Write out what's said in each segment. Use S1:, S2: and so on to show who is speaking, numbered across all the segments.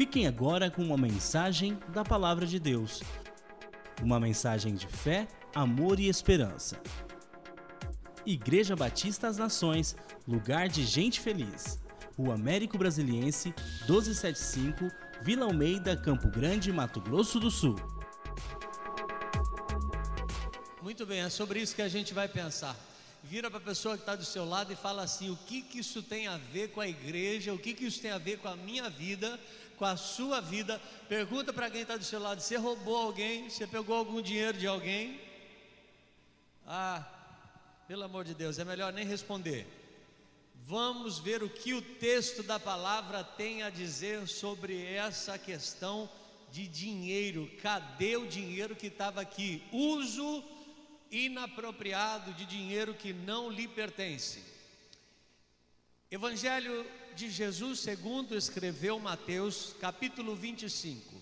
S1: Fiquem agora com uma mensagem da Palavra de Deus. Uma mensagem de fé, amor e esperança. Igreja Batista das Nações, lugar de gente feliz. Rua Américo Brasiliense, 1275, Vila Almeida, Campo Grande, Mato Grosso do Sul.
S2: Muito bem, é sobre isso que a gente vai pensar. Vira para a pessoa que está do seu lado e fala assim: o que, que isso tem a ver com a igreja, o que, que isso tem a ver com a minha vida, com a sua vida. Pergunta para quem está do seu lado: você roubou alguém? Você pegou algum dinheiro de alguém? Ah, pelo amor de Deus, é melhor nem responder. Vamos ver o que o texto da palavra tem a dizer sobre essa questão de dinheiro. Cadê o dinheiro que estava aqui? Uso inapropriado de dinheiro que não lhe pertence. Evangelho de Jesus, segundo escreveu Mateus, capítulo 25.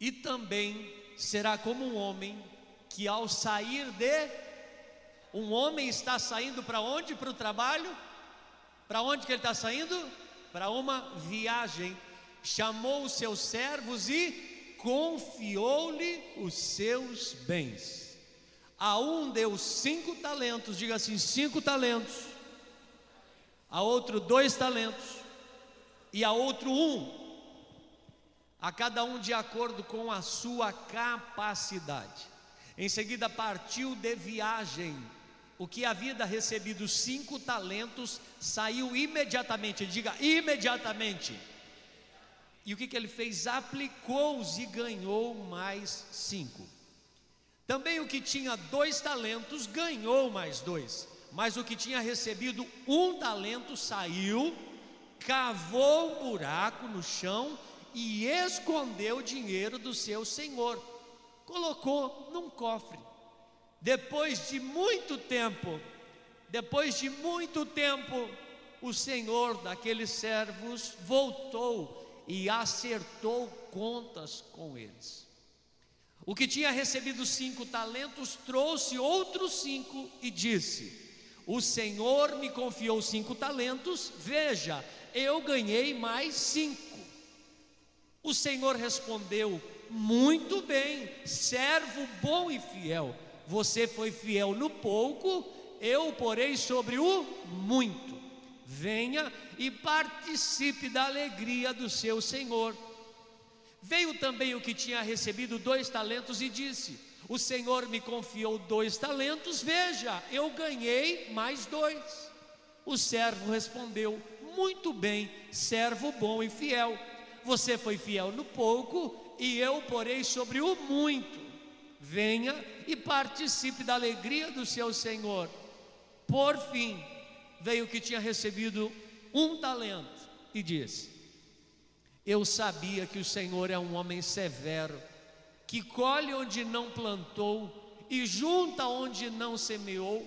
S2: E também será como um homem que ao sair de um homem está saindo para onde? Para o trabalho? Para onde que ele está saindo? Para uma viagem. Chamou os seus servos e confiou-lhe os seus bens. A um deu cinco talentos, diga assim: cinco talentos. A outro dois talentos. E a outro um. A cada um de acordo com a sua capacidade. Em seguida partiu de viagem o que havia recebido cinco talentos saiu imediatamente, diga imediatamente. E o que, que ele fez? Aplicou-os e ganhou mais cinco. Também o que tinha dois talentos ganhou mais dois. Mas o que tinha recebido um talento saiu, cavou um buraco no chão e escondeu o dinheiro do seu senhor. Colocou num cofre. Depois de muito tempo, depois de muito tempo, o Senhor daqueles servos voltou e acertou contas com eles. O que tinha recebido cinco talentos trouxe outros cinco e disse: O Senhor me confiou cinco talentos, veja, eu ganhei mais cinco. O Senhor respondeu: Muito bem, servo bom e fiel você foi fiel no pouco, eu porei sobre o muito. Venha e participe da alegria do seu Senhor. Veio também o que tinha recebido dois talentos e disse: O Senhor me confiou dois talentos, veja, eu ganhei mais dois. O servo respondeu: Muito bem, servo bom e fiel. Você foi fiel no pouco, e eu porei sobre o muito venha e participe da alegria do seu Senhor. Por fim, veio que tinha recebido um talento e disse: Eu sabia que o Senhor é um homem severo, que colhe onde não plantou e junta onde não semeou.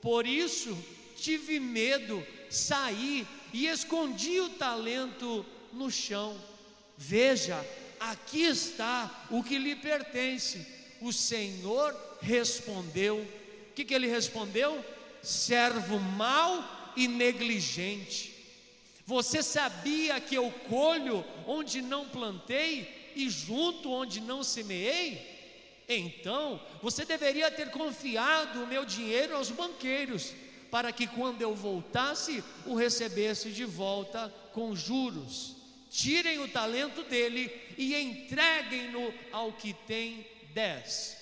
S2: Por isso tive medo, saí e escondi o talento no chão. Veja, aqui está o que lhe pertence o Senhor respondeu: o que, que ele respondeu? Servo mau e negligente. Você sabia que eu colho onde não plantei e junto onde não semeei? Então, você deveria ter confiado o meu dinheiro aos banqueiros, para que quando eu voltasse, o recebesse de volta com juros. Tirem o talento dele e entreguem-no ao que tem 10.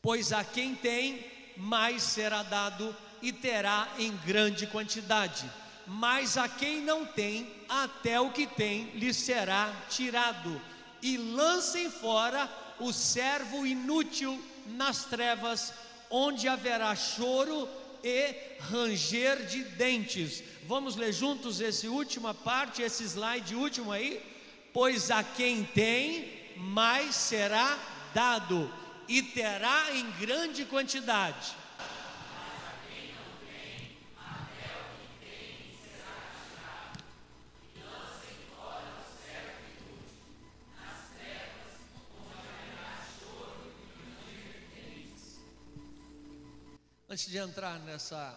S2: Pois a quem tem, mais será dado e terá em grande quantidade, mas a quem não tem, até o que tem lhe será tirado. E lancem fora o servo inútil nas trevas, onde haverá choro e ranger de dentes. Vamos ler juntos essa última parte, esse slide último aí? Pois a quem tem, mais será dado e terá em grande quantidade. Antes de entrar nessa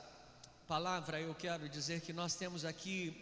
S2: palavra, eu quero dizer que nós temos aqui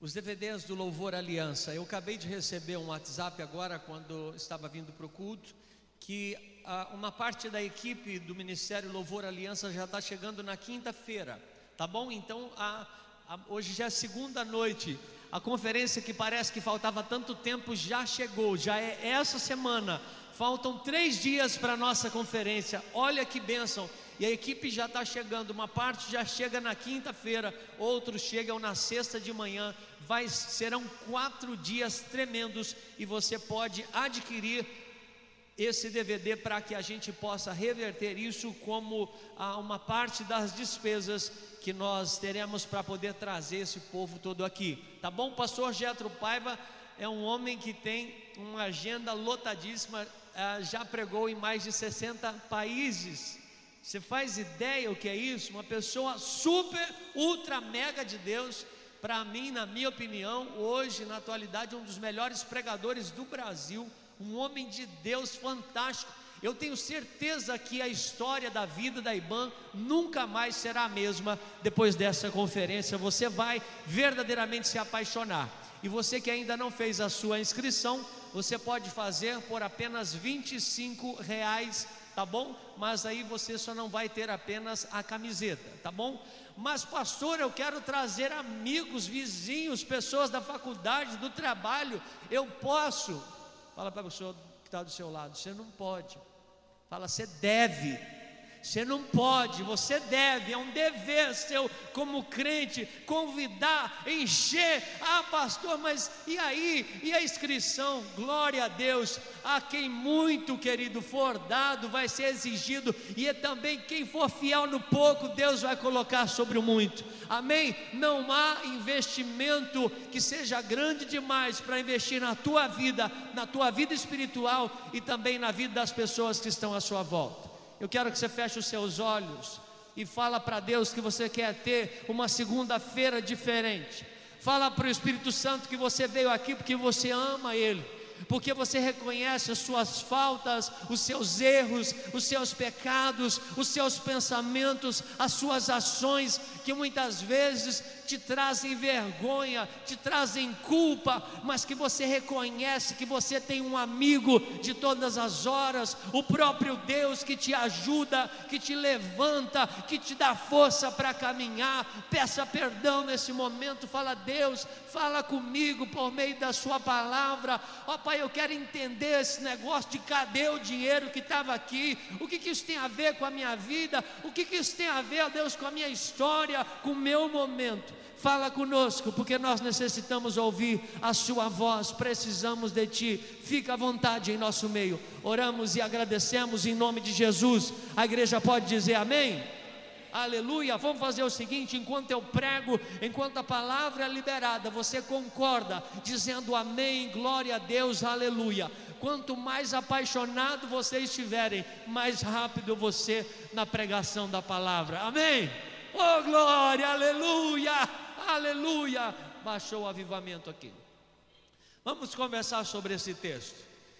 S2: Os DVDs do Louvor Aliança. Eu acabei de receber um WhatsApp agora, quando estava vindo para o culto, que ah, uma parte da equipe do Ministério Louvor Aliança já está chegando na quinta-feira, tá bom? Então, a, a, hoje já é segunda noite. A conferência que parece que faltava tanto tempo já chegou, já é essa semana. Faltam três dias para a nossa conferência. Olha que bênção! E a equipe já está chegando. Uma parte já chega na quinta-feira, outros chegam na sexta de manhã. Vai, serão quatro dias tremendos e você pode adquirir esse DVD para que a gente possa reverter isso como ah, uma parte das despesas que nós teremos para poder trazer esse povo todo aqui. Tá bom? Pastor Getro Paiva é um homem que tem uma agenda lotadíssima, ah, já pregou em mais de 60 países. Você faz ideia o que é isso? Uma pessoa super, ultra, mega de Deus. Para mim, na minha opinião, hoje, na atualidade, um dos melhores pregadores do Brasil. Um homem de Deus fantástico. Eu tenho certeza que a história da vida da IBAN nunca mais será a mesma depois dessa conferência. Você vai verdadeiramente se apaixonar. E você que ainda não fez a sua inscrição, você pode fazer por apenas 25 reais tá bom? Mas aí você só não vai ter apenas a camiseta, tá bom? Mas, pastor, eu quero trazer amigos, vizinhos, pessoas da faculdade, do trabalho. Eu posso. Fala para a pessoa que está do seu lado: você não pode. Fala, você deve. Você não pode, você deve, é um dever seu como crente convidar, encher. Ah, pastor, mas e aí? E a inscrição? Glória a Deus. A quem muito, querido, for dado, vai ser exigido, e é também quem for fiel no pouco, Deus vai colocar sobre o muito. Amém? Não há investimento que seja grande demais para investir na tua vida, na tua vida espiritual e também na vida das pessoas que estão à sua volta. Eu quero que você feche os seus olhos e fala para Deus que você quer ter uma segunda-feira diferente. Fala para o Espírito Santo que você veio aqui porque você ama Ele porque você reconhece as suas faltas, os seus erros, os seus pecados, os seus pensamentos, as suas ações, que muitas vezes te trazem vergonha, te trazem culpa, mas que você reconhece que você tem um amigo de todas as horas, o próprio Deus que te ajuda, que te levanta, que te dá força para caminhar. Peça perdão nesse momento, fala Deus, fala comigo por meio da sua palavra. Ó Pai, eu quero entender esse negócio de cadê o dinheiro que estava aqui? O que, que isso tem a ver com a minha vida? O que, que isso tem a ver, ó Deus, com a minha história, com o meu momento? Fala conosco, porque nós necessitamos ouvir a Sua voz, precisamos de Ti. Fica à vontade em nosso meio. Oramos e agradecemos em nome de Jesus. A igreja pode dizer amém? Aleluia. Vamos fazer o seguinte: enquanto eu prego, enquanto a palavra é liberada, você concorda, dizendo amém, glória a Deus, aleluia. Quanto mais apaixonado vocês estiverem, mais rápido você na pregação da palavra. Amém. Oh glória, aleluia aleluia, baixou o avivamento aqui. Vamos conversar sobre esse texto.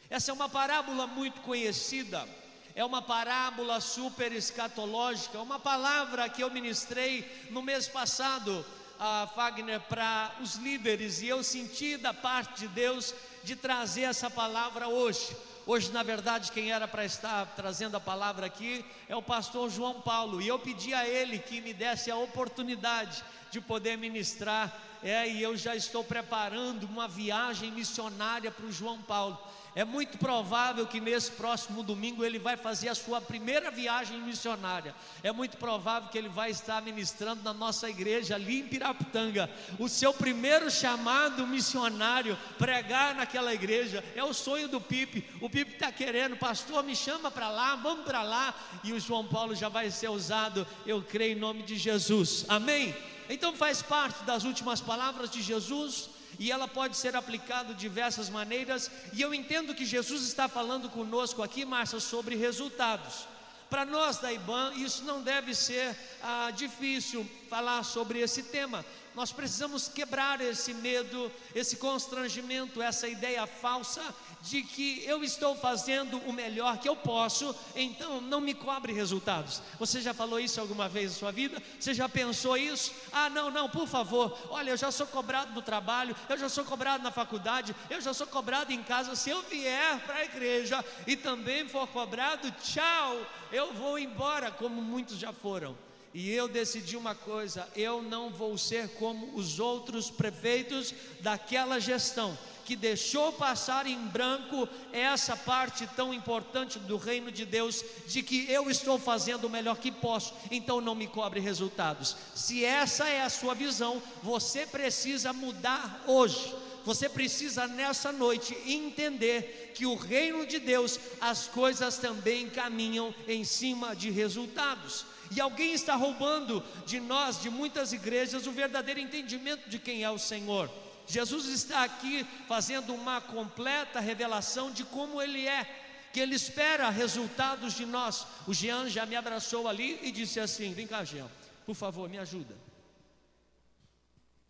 S2: Essa é uma parábola muito conhecida, é uma parábola super escatológica, uma palavra que eu ministrei no mês passado, a Fagner, para os líderes, e eu senti da parte de Deus de trazer essa palavra hoje. Hoje, na verdade, quem era para estar trazendo a palavra aqui é o pastor João Paulo, e eu pedi a ele que me desse a oportunidade de poder ministrar. É, e eu já estou preparando uma viagem missionária para o João Paulo. É muito provável que nesse próximo domingo ele vai fazer a sua primeira viagem missionária. É muito provável que ele vai estar ministrando na nossa igreja ali em Piraputanga. O seu primeiro chamado missionário, pregar naquela igreja, é o sonho do Pipe. O Pipe está querendo, pastor, me chama para lá, vamos para lá. E o João Paulo já vai ser usado, eu creio, em nome de Jesus. Amém? Então faz parte das últimas palavras de Jesus e ela pode ser aplicada de diversas maneiras. E eu entendo que Jesus está falando conosco aqui, Márcia, sobre resultados. Para nós da IBAN, isso não deve ser ah, difícil falar sobre esse tema. Nós precisamos quebrar esse medo, esse constrangimento, essa ideia falsa de que eu estou fazendo o melhor que eu posso, então não me cobre resultados. Você já falou isso alguma vez na sua vida? Você já pensou isso? Ah, não, não, por favor, olha, eu já sou cobrado no trabalho, eu já sou cobrado na faculdade, eu já sou cobrado em casa. Se eu vier para a igreja e também for cobrado, tchau, eu vou embora, como muitos já foram. E eu decidi uma coisa: eu não vou ser como os outros prefeitos daquela gestão que deixou passar em branco essa parte tão importante do reino de Deus, de que eu estou fazendo o melhor que posso, então não me cobre resultados. Se essa é a sua visão, você precisa mudar hoje. Você precisa nessa noite entender que o reino de Deus, as coisas também caminham em cima de resultados. E alguém está roubando de nós, de muitas igrejas, o verdadeiro entendimento de quem é o Senhor. Jesus está aqui fazendo uma completa revelação de como Ele é, que Ele espera resultados de nós. O Jean já me abraçou ali e disse assim: Vem cá, Jean, por favor, me ajuda.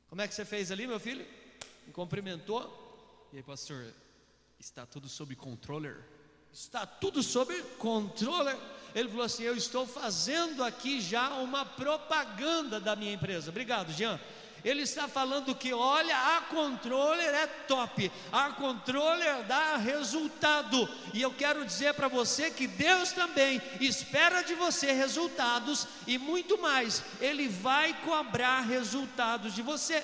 S2: Como é que você fez ali, meu filho? Me cumprimentou.
S3: E aí, pastor, está tudo sob controle?
S2: Está tudo sob controle. Ele falou assim: Eu estou fazendo aqui já uma propaganda da minha empresa. Obrigado, Jean. Ele está falando que, olha, a controller é top, a controller dá resultado. E eu quero dizer para você que Deus também espera de você resultados e muito mais, Ele vai cobrar resultados de você.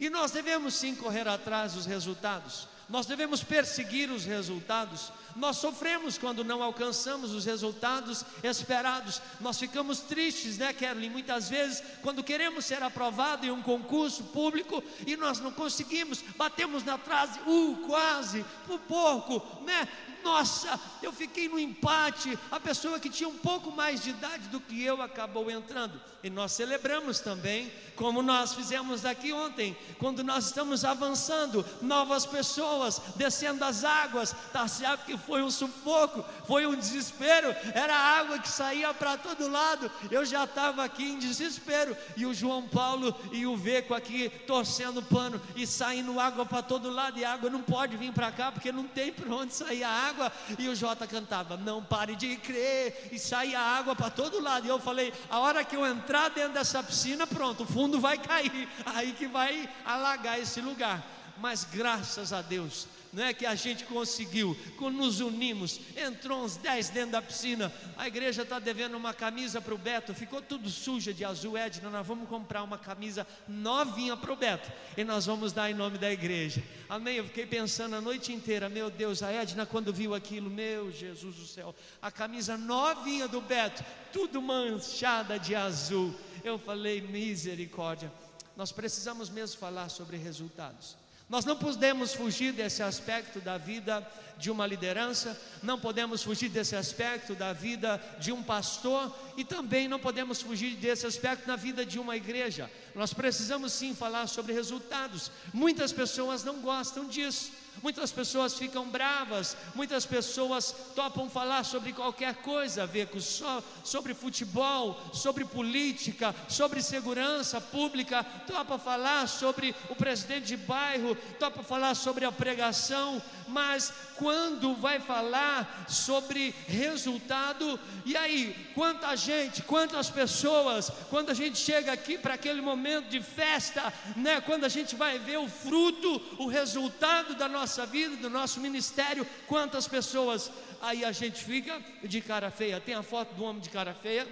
S2: E nós devemos sim correr atrás dos resultados nós devemos perseguir os resultados. Nós sofremos quando não alcançamos os resultados esperados. Nós ficamos tristes, né, Kerlin? Muitas vezes, quando queremos ser aprovado em um concurso público e nós não conseguimos, batemos na trase, uh, quase, por pouco, né? Nossa, eu fiquei no empate. A pessoa que tinha um pouco mais de idade do que eu acabou entrando. E nós celebramos também, como nós fizemos aqui ontem, quando nós estamos avançando, novas pessoas descendo as águas. Tá certo que foi um sufoco, foi um desespero, era água que saía para todo lado. Eu já estava aqui em desespero. E o João Paulo e o Veco aqui torcendo o pano e saindo água para todo lado. E a água não pode vir para cá porque não tem para onde sair a água. E o Jota cantava: Não pare de crer. E saía água para todo lado. E eu falei: A hora que eu entrar dentro dessa piscina, pronto, o fundo vai cair. Aí que vai alagar esse lugar. Mas graças a Deus, não é que a gente conseguiu, quando nos unimos, entrou uns 10 dentro da piscina, a igreja está devendo uma camisa para o Beto, ficou tudo suja de azul, Edna, nós vamos comprar uma camisa novinha para o Beto, e nós vamos dar em nome da igreja, amém, eu fiquei pensando a noite inteira, meu Deus, a Edna quando viu aquilo, meu Jesus do céu, a camisa novinha do Beto, tudo manchada de azul, eu falei, misericórdia, nós precisamos mesmo falar sobre resultados, nós não podemos fugir desse aspecto da vida de uma liderança, não podemos fugir desse aspecto da vida de um pastor e também não podemos fugir desse aspecto na vida de uma igreja. Nós precisamos sim falar sobre resultados. Muitas pessoas não gostam disso. Muitas pessoas ficam bravas, muitas pessoas topam falar sobre qualquer coisa ver com sobre futebol, sobre política, sobre segurança pública, topa falar sobre o presidente de bairro, topa falar sobre a pregação, mas quando vai falar sobre resultado, e aí, quanta gente, quantas pessoas, quando a gente chega aqui para aquele momento de festa, né, quando a gente vai ver o fruto, o resultado da nossa nossa vida, do nosso ministério, quantas pessoas aí a gente fica de cara feia. Tem a foto do homem de cara feia?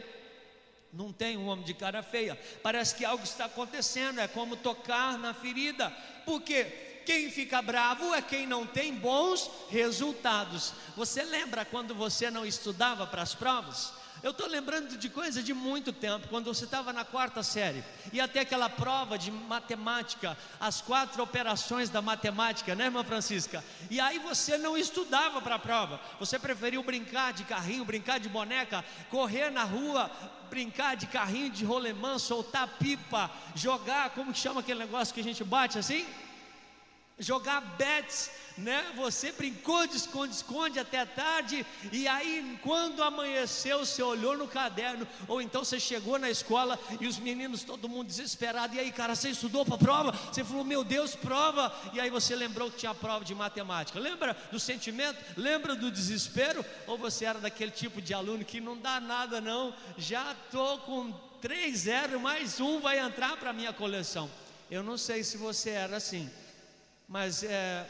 S2: Não tem um homem de cara feia. Parece que algo está acontecendo, é como tocar na ferida. Porque quem fica bravo é quem não tem bons resultados. Você lembra quando você não estudava para as provas? Eu estou lembrando de coisa de muito tempo, quando você estava na quarta série, e até aquela prova de matemática, as quatro operações da matemática, né, irmã Francisca? E aí você não estudava para a prova, você preferiu brincar de carrinho, brincar de boneca, correr na rua, brincar de carrinho de rolemã, soltar pipa, jogar, como que chama aquele negócio que a gente bate assim? Jogar bets, né? Você brincou de esconde-esconde até tarde, e aí, quando amanheceu, você olhou no caderno, ou então você chegou na escola e os meninos, todo mundo desesperado, e aí, cara, você estudou para prova? Você falou, meu Deus, prova, e aí você lembrou que tinha prova de matemática. Lembra do sentimento? Lembra do desespero? Ou você era daquele tipo de aluno que não dá nada, não, já estou com 3 0 mais um vai entrar para minha coleção. Eu não sei se você era assim mas é,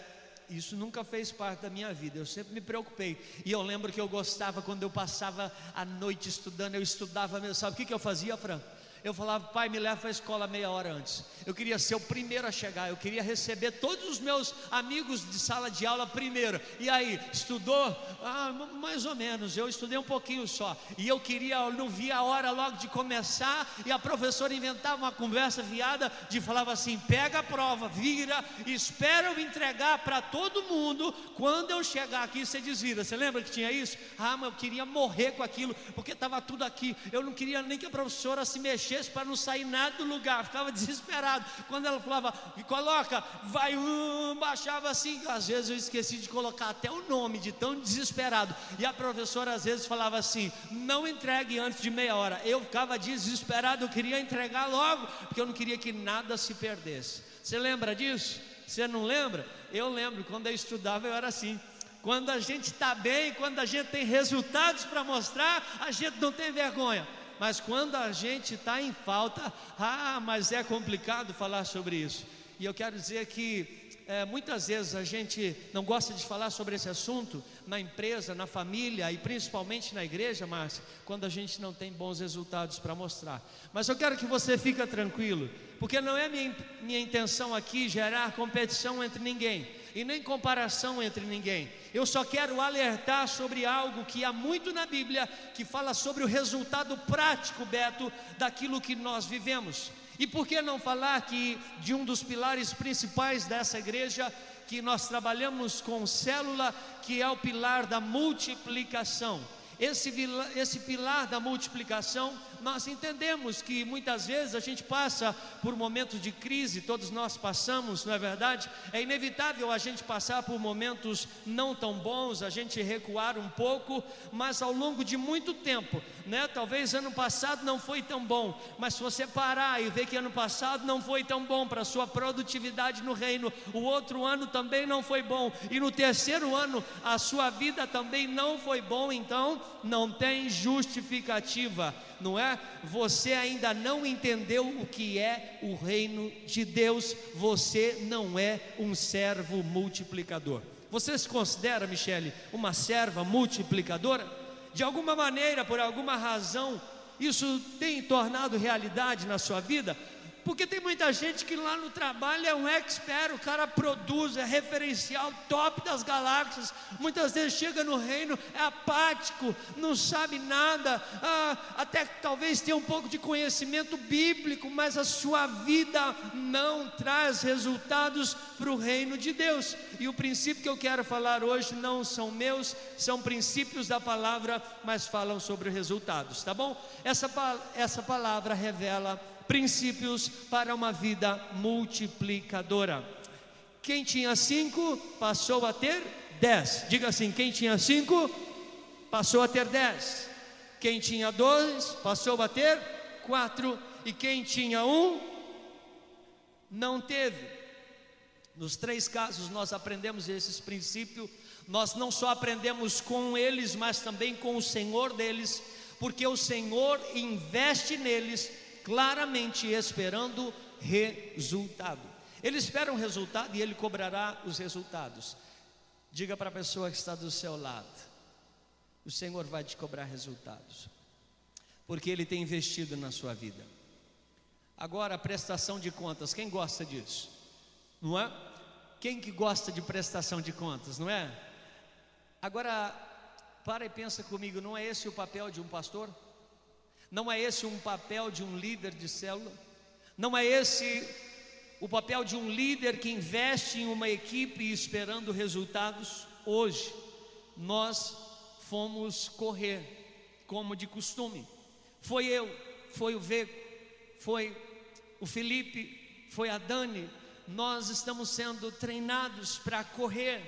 S2: isso nunca fez parte da minha vida. Eu sempre me preocupei. E eu lembro que eu gostava quando eu passava a noite estudando, eu estudava mesmo. Sabe o que, que eu fazia, Fran? Eu falava, pai, me leva para a escola meia hora antes. Eu queria ser o primeiro a chegar, eu queria receber todos os meus amigos de sala de aula primeiro. E aí, estudou? Ah, mais ou menos, eu estudei um pouquinho só. E eu queria, eu não via a hora logo de começar, e a professora inventava uma conversa viada de falava assim: pega a prova, vira, espera eu entregar para todo mundo. Quando eu chegar aqui, você desvira. Você lembra que tinha isso? Ah, mas eu queria morrer com aquilo, porque estava tudo aqui. Eu não queria nem que a professora se mexesse para não sair nada do lugar, ficava desesperado. Quando ela falava, coloca, vai, um, baixava assim. Às vezes eu esqueci de colocar até o nome, de tão desesperado. E a professora às vezes falava assim: não entregue antes de meia hora. Eu ficava desesperado, eu queria entregar logo, porque eu não queria que nada se perdesse. Você lembra disso? Você não lembra? Eu lembro, quando eu estudava eu era assim. Quando a gente está bem, quando a gente tem resultados para mostrar, a gente não tem vergonha mas quando a gente está em falta, ah, mas é complicado falar sobre isso. E eu quero dizer que é, muitas vezes a gente não gosta de falar sobre esse assunto na empresa, na família e principalmente na igreja, mas quando a gente não tem bons resultados para mostrar. Mas eu quero que você fique tranquilo, porque não é minha, minha intenção aqui gerar competição entre ninguém e nem comparação entre ninguém. Eu só quero alertar sobre algo que há muito na Bíblia que fala sobre o resultado prático, Beto, daquilo que nós vivemos. E por que não falar que de um dos pilares principais dessa igreja, que nós trabalhamos com célula, que é o pilar da multiplicação. Esse, esse pilar da multiplicação nós entendemos que muitas vezes a gente passa por momentos de crise, todos nós passamos, não é verdade? É inevitável a gente passar por momentos não tão bons, a gente recuar um pouco, mas ao longo de muito tempo, né? Talvez ano passado não foi tão bom, mas se você parar e ver que ano passado não foi tão bom para a sua produtividade no reino, o outro ano também não foi bom, e no terceiro ano a sua vida também não foi bom, então não tem justificativa não é? Você ainda não entendeu o que é o reino de Deus, você não é um servo multiplicador. Você se considera, Michele, uma serva multiplicadora? De alguma maneira, por alguma razão, isso tem tornado realidade na sua vida? Porque tem muita gente que lá no trabalho é um expert, o cara produz, é referencial top das galáxias. Muitas vezes chega no reino, é apático, não sabe nada, ah, até talvez tenha um pouco de conhecimento bíblico, mas a sua vida não traz resultados para o reino de Deus. E o princípio que eu quero falar hoje não são meus, são princípios da palavra, mas falam sobre resultados, tá bom? Essa, essa palavra revela princípios para uma vida multiplicadora. Quem tinha cinco passou a ter dez. Diga assim: quem tinha cinco passou a ter dez. Quem tinha dois passou a ter quatro. E quem tinha um não teve. Nos três casos nós aprendemos esses princípios. Nós não só aprendemos com eles, mas também com o Senhor deles, porque o Senhor investe neles claramente esperando resultado. Ele espera um resultado e ele cobrará os resultados. Diga para a pessoa que está do seu lado: o Senhor vai te cobrar resultados, porque Ele tem investido na sua vida. Agora, prestação de contas, quem gosta disso? Não é? Quem que gosta de prestação de contas, não é? Agora, para e pensa comigo, não é esse o papel de um pastor? Não é esse um papel de um líder de célula? Não é esse o papel de um líder que investe em uma equipe esperando resultados? Hoje, nós fomos correr, como de costume. Foi eu, foi o Veco, foi o Felipe, foi a Dani, nós estamos sendo treinados para correr.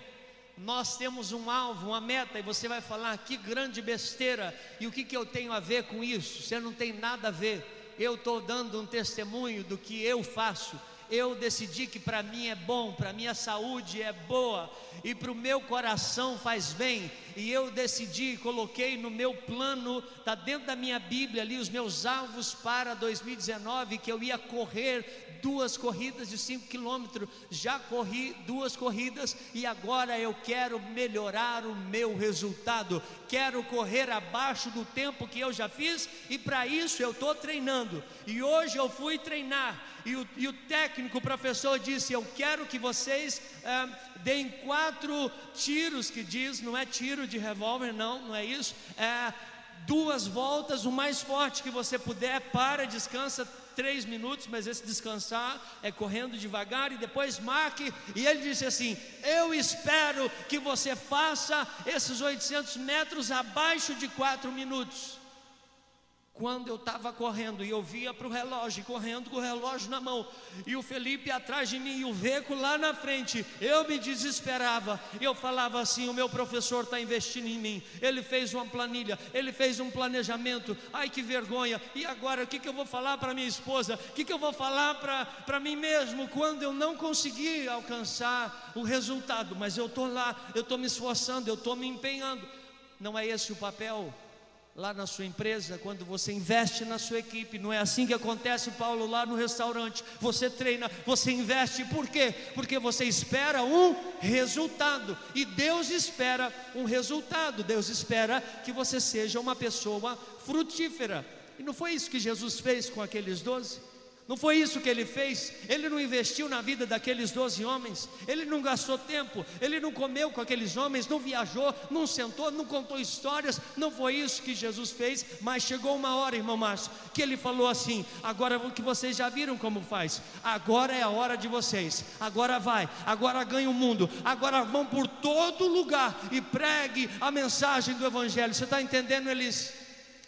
S2: Nós temos um alvo, uma meta, e você vai falar que grande besteira, e o que, que eu tenho a ver com isso? Você não tem nada a ver. Eu estou dando um testemunho do que eu faço eu decidi que para mim é bom, para minha saúde é boa e para o meu coração faz bem, e eu decidi, coloquei no meu plano, está dentro da minha Bíblia ali, os meus alvos para 2019, que eu ia correr duas corridas de 5 quilômetros, já corri duas corridas e agora eu quero melhorar o meu resultado, quero correr abaixo do tempo que eu já fiz e para isso eu estou treinando. E hoje eu fui treinar e o, e o técnico, o professor disse: Eu quero que vocês é, deem quatro tiros, que diz, não é tiro de revólver, não, não é isso, é duas voltas, o mais forte que você puder, para, descansa três minutos, mas esse descansar é correndo devagar e depois marque. E ele disse assim: Eu espero que você faça esses 800 metros abaixo de quatro minutos. Quando eu estava correndo e eu via para o relógio, correndo com o relógio na mão, e o Felipe atrás de mim e o Veco lá na frente, eu me desesperava. Eu falava assim: o meu professor está investindo em mim, ele fez uma planilha, ele fez um planejamento. Ai que vergonha! E agora o que, que eu vou falar para minha esposa? O que, que eu vou falar para mim mesmo quando eu não conseguir alcançar o resultado? Mas eu estou lá, eu estou me esforçando, eu estou me empenhando. Não é esse o papel lá na sua empresa, quando você investe na sua equipe, não é assim que acontece, Paulo, lá no restaurante. Você treina, você investe, por quê? Porque você espera um resultado, e Deus espera um resultado, Deus espera que você seja uma pessoa frutífera. E não foi isso que Jesus fez com aqueles doze? Não foi isso que ele fez? Ele não investiu na vida daqueles doze homens, ele não gastou tempo, ele não comeu com aqueles homens, não viajou, não sentou, não contou histórias. Não foi isso que Jesus fez, mas chegou uma hora, irmão Márcio, que ele falou assim: agora que vocês já viram como faz, agora é a hora de vocês, agora vai, agora ganha o mundo, agora vão por todo lugar e pregue a mensagem do Evangelho. Você está entendendo, Elis?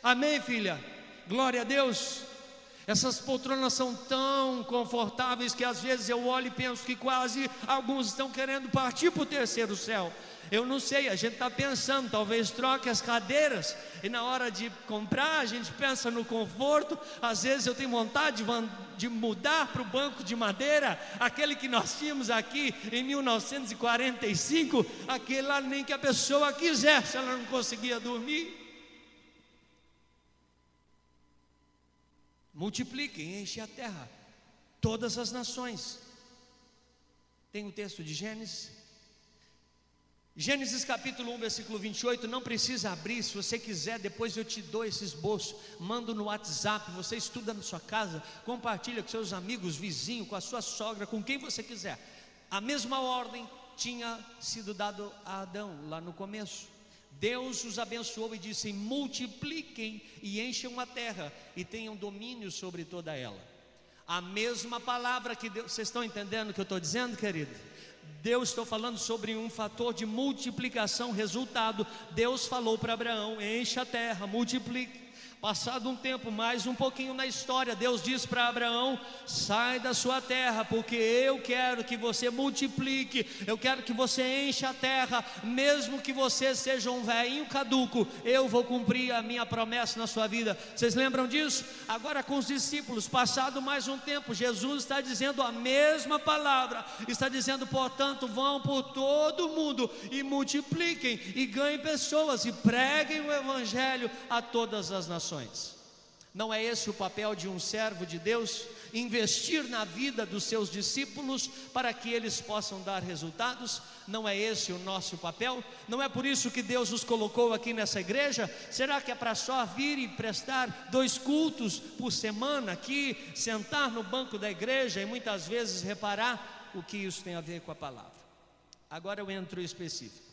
S2: Amém, filha? Glória a Deus. Essas poltronas são tão confortáveis que às vezes eu olho e penso que quase alguns estão querendo partir para o terceiro céu. Eu não sei, a gente está pensando, talvez troque as cadeiras, e na hora de comprar a gente pensa no conforto. Às vezes eu tenho vontade de, mudar para o banco de madeira, aquele que nós tínhamos aqui em 1945, aquele lá nem que a pessoa quisesse, ela não conseguia dormir. Multipliquem, enche a terra, todas as nações. Tem o um texto de Gênesis. Gênesis capítulo 1, versículo 28, não precisa abrir, se você quiser, depois eu te dou esse esboço, mando no WhatsApp, você estuda na sua casa, compartilha com seus amigos, vizinhos, com a sua sogra, com quem você quiser. A mesma ordem tinha sido dado a Adão lá no começo. Deus os abençoou e disse: multipliquem e encham a terra e tenham domínio sobre toda ela. A mesma palavra que Deus, vocês estão entendendo o que eu estou dizendo, querido? Deus estou falando sobre um fator de multiplicação, resultado. Deus falou para Abraão: encha a terra, multiplique. Passado um tempo, mais um pouquinho na história, Deus diz para Abraão: sai da sua terra, porque eu quero que você multiplique, eu quero que você encha a terra, mesmo que você seja um velhinho caduco, eu vou cumprir a minha promessa na sua vida. Vocês lembram disso? Agora com os discípulos, passado mais um tempo, Jesus está dizendo a mesma palavra, está dizendo, portanto, vão por todo mundo e multipliquem e ganhem pessoas e preguem o evangelho a todas as nações. Não é esse o papel de um servo de Deus? Investir na vida dos seus discípulos para que eles possam dar resultados? Não é esse o nosso papel? Não é por isso que Deus nos colocou aqui nessa igreja? Será que é para só vir e prestar dois cultos por semana aqui, sentar no banco da igreja e muitas vezes reparar o que isso tem a ver com a palavra? Agora eu entro específico.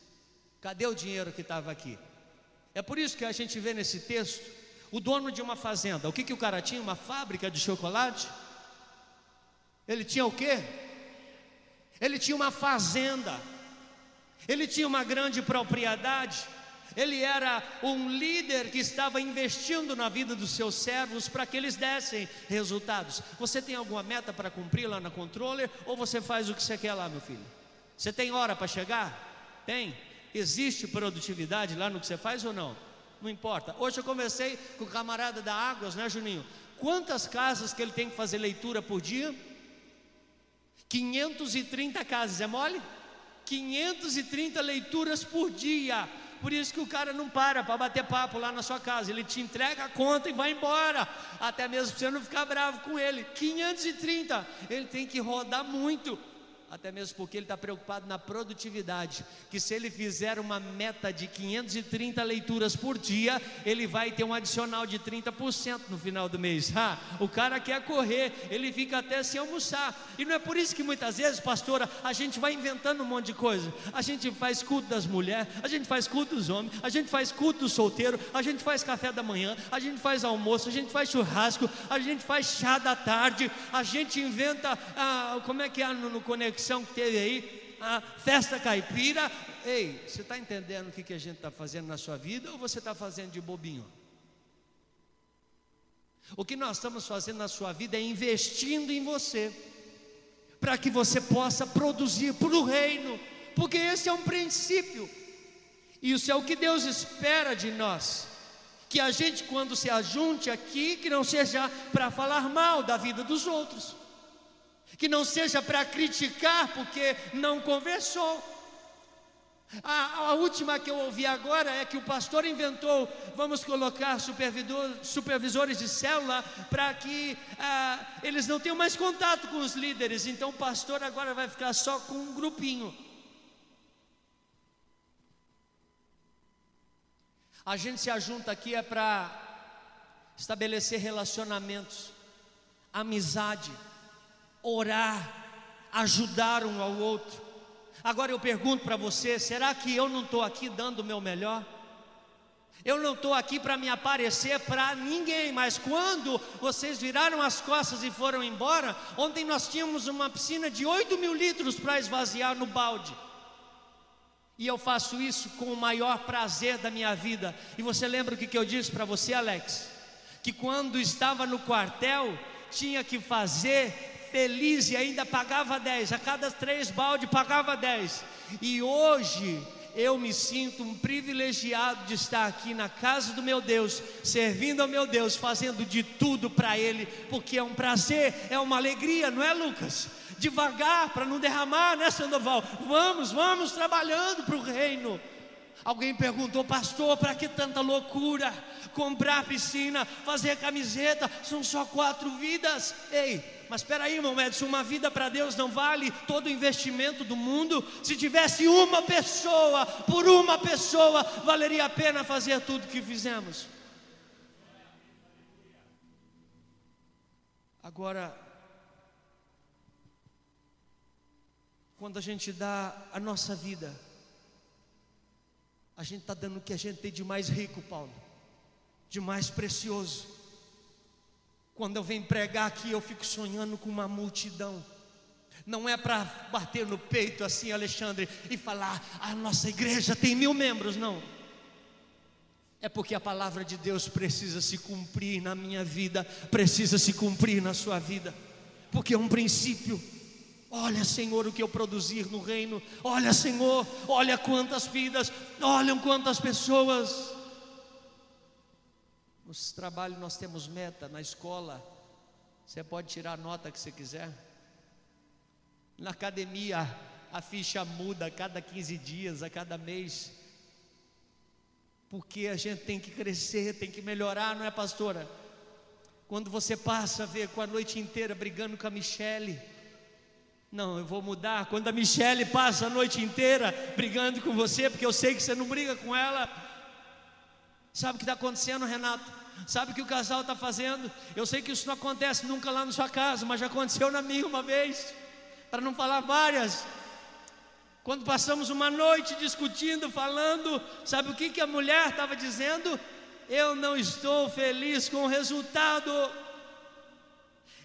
S2: Cadê o dinheiro que estava aqui? É por isso que a gente vê nesse texto o dono de uma fazenda, o que, que o cara tinha? Uma fábrica de chocolate? Ele tinha o quê? Ele tinha uma fazenda, ele tinha uma grande propriedade, Ele era um líder que estava investindo na vida dos seus servos para que eles dessem resultados. Você tem alguma meta para cumprir lá na controller ou você faz o que você quer lá, meu filho? Você tem hora para chegar? Tem. Existe produtividade lá no que você faz ou não? Não importa. Hoje eu conversei com o camarada da Águas, né, Juninho? Quantas casas que ele tem que fazer leitura por dia? 530 casas, é mole? 530 leituras por dia. Por isso que o cara não para para bater papo lá na sua casa. Ele te entrega a conta e vai embora. Até mesmo para você não ficar bravo com ele. 530. Ele tem que rodar muito até mesmo porque ele está preocupado na produtividade, que se ele fizer uma meta de 530 leituras por dia, ele vai ter um adicional de 30% no final do mês. Ah, o cara quer correr, ele fica até sem almoçar. E não é por isso que muitas vezes, pastora, a gente vai inventando um monte de coisa. A gente faz culto das mulheres, a gente faz culto dos homens, a gente faz culto do solteiro, a gente faz café da manhã, a gente faz almoço, a gente faz churrasco, a gente faz chá da tarde, a gente inventa, ah, como é que é no, no Que teve aí, a festa caipira. Ei, você está entendendo o que, que a gente está fazendo na sua vida ou você está fazendo de bobinho? O que nós estamos fazendo na sua vida é investindo em você, para que você possa produzir para o reino, porque esse é um princípio, isso é o que Deus espera de nós. Que a gente, quando se ajunte aqui, que não seja para falar mal da vida dos outros, que não seja para criticar porque não conversou. A, a, última que eu ouvi agora é que o pastor inventou, vamos colocar supervisores de célula para que ah, eles não tenham mais contato com os líderes. Então o pastor agora vai ficar só com um grupinho. A gente se ajunta aqui é para estabelecer relacionamentos, amizade orar, ajudar um ao outro. Agora eu pergunto para você: será que eu não estou aqui dando o meu melhor? Eu não estou aqui para me aparecer para ninguém, mas quando vocês viraram as costas e foram embora, ontem nós tínhamos uma piscina de 8 mil litros para esvaziar no balde. E eu faço isso com o maior prazer da minha vida. E você lembra o que, que eu disse para você, Alex? Que quando estava no quartel, tinha que fazer feliz e ainda pagava 10, a cada três balde pagava 10. E hoje eu me sinto um privilegiado de estar aqui na casa do meu Deus, servindo ao meu Deus, fazendo de tudo para Ele, porque é um prazer, é uma alegria, não é, Lucas? Devagar para não derramar, né, Sandoval? Vamos, vamos trabalhando para o reino. Alguém perguntou, pastor, para que tanta loucura? Comprar piscina, fazer camiseta, são só quatro vidas. Ei, mas espera aí, irmão Edson, uma vida para Deus não vale todo o investimento do mundo. Se tivesse uma pessoa, por uma pessoa, valeria a pena fazer tudo que fizemos. Agora, quando a gente dá a nossa vida, a gente está dando o que a gente tem de mais rico, Paulo, de mais precioso. Quando eu venho pregar aqui, eu fico sonhando com uma multidão. Não é para bater no peito assim, Alexandre, e falar, a nossa igreja tem mil membros, não. É porque a palavra de Deus precisa se cumprir na minha vida, precisa se cumprir na sua vida, porque é um princípio. Olha, Senhor, o que eu produzir no reino. Olha, Senhor, olha quantas vidas, olham quantas pessoas. Nos trabalhos nós temos meta, na escola você pode tirar a nota que você quiser. Na academia a ficha muda a cada 15 dias, a cada mês. Porque a gente tem que crescer, tem que melhorar, não é, pastora? Quando você passa a ver com a noite inteira brigando com a Michele, não, eu vou mudar. Quando a Michele passa a noite inteira brigando com você, porque eu sei que você não briga com ela, Sabe o que está acontecendo, Renato? Sabe o que o casal está fazendo? Eu sei que isso não acontece nunca lá na sua casa, mas já aconteceu na minha uma vez, para não falar várias. Quando passamos uma noite discutindo, falando, sabe o que, que a mulher estava dizendo? Eu não estou feliz com o resultado.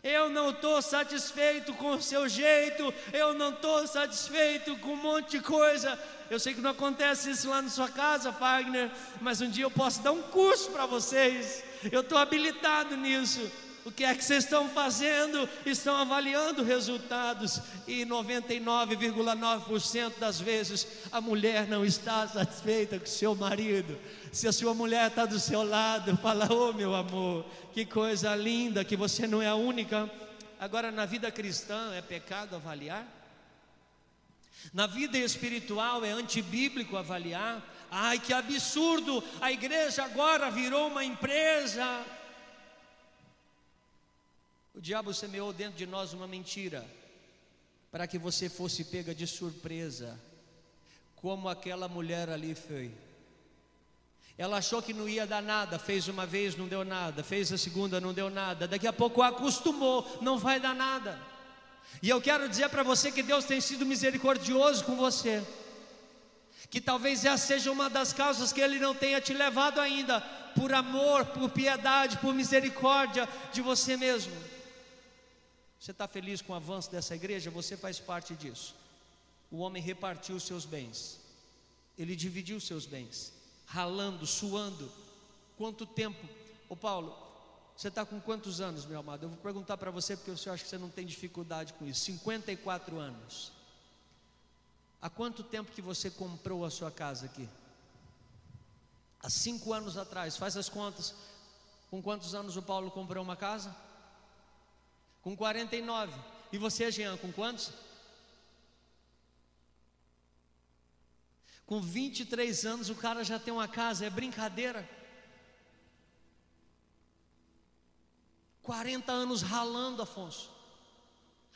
S2: Eu não estou satisfeito com o seu jeito, eu não estou satisfeito com um monte de coisa. Eu sei que não acontece isso lá na sua casa, Fagner, mas um dia eu posso dar um curso para vocês. Eu estou habilitado nisso. O que é que vocês estão fazendo? Estão avaliando resultados e 99,9% das vezes a mulher não está satisfeita com seu marido. Se a sua mulher está do seu lado, fala: "Oh, meu amor, que coisa linda que você não é a única". Agora na vida cristã é pecado avaliar? Na vida espiritual é antibíblico avaliar? Ai, que absurdo! A igreja agora virou uma empresa. O diabo semeou dentro de nós uma mentira, para que você fosse pega de surpresa, como aquela mulher ali foi. Ela achou que não ia dar nada, fez uma vez, não deu nada, fez a segunda, não deu nada, daqui a pouco acostumou, não vai dar nada. E eu quero dizer para você que Deus tem sido misericordioso com você, que talvez essa seja uma das causas que Ele não tenha te levado ainda, por amor, por piedade, por misericórdia de você mesmo. Você está feliz com o avanço dessa igreja? Você faz parte disso. O homem repartiu seus bens, ele dividiu seus bens, ralando, suando. Quanto tempo? Ô Paulo, você está com quantos anos, meu amado? Eu vou perguntar para você porque eu acho que você não tem dificuldade com isso. 54 anos. Há quanto tempo que você comprou a sua casa aqui? Há cinco anos atrás, faz as contas. Com quantos anos o Paulo comprou uma casa? Com 49. E você, Jean, com quantos? Com 23 anos o cara já tem uma casa, é brincadeira. 40 anos ralando, Afonso.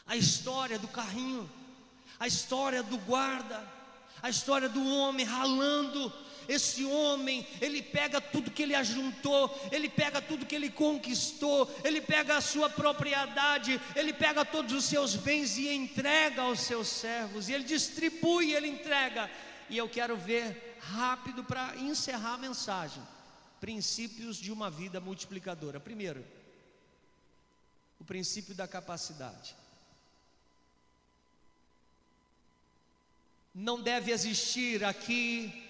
S2: A história do carrinho, a história do guarda, a história do homem ralando, esse homem, ele pega tudo que ele ajuntou, ele pega tudo que ele conquistou, ele pega a sua propriedade, ele pega todos os seus bens e entrega aos seus servos, e ele distribui, ele entrega. E eu quero ver rápido para encerrar a mensagem. Princípios de uma vida multiplicadora. Primeiro, o princípio da capacidade. Não deve existir aqui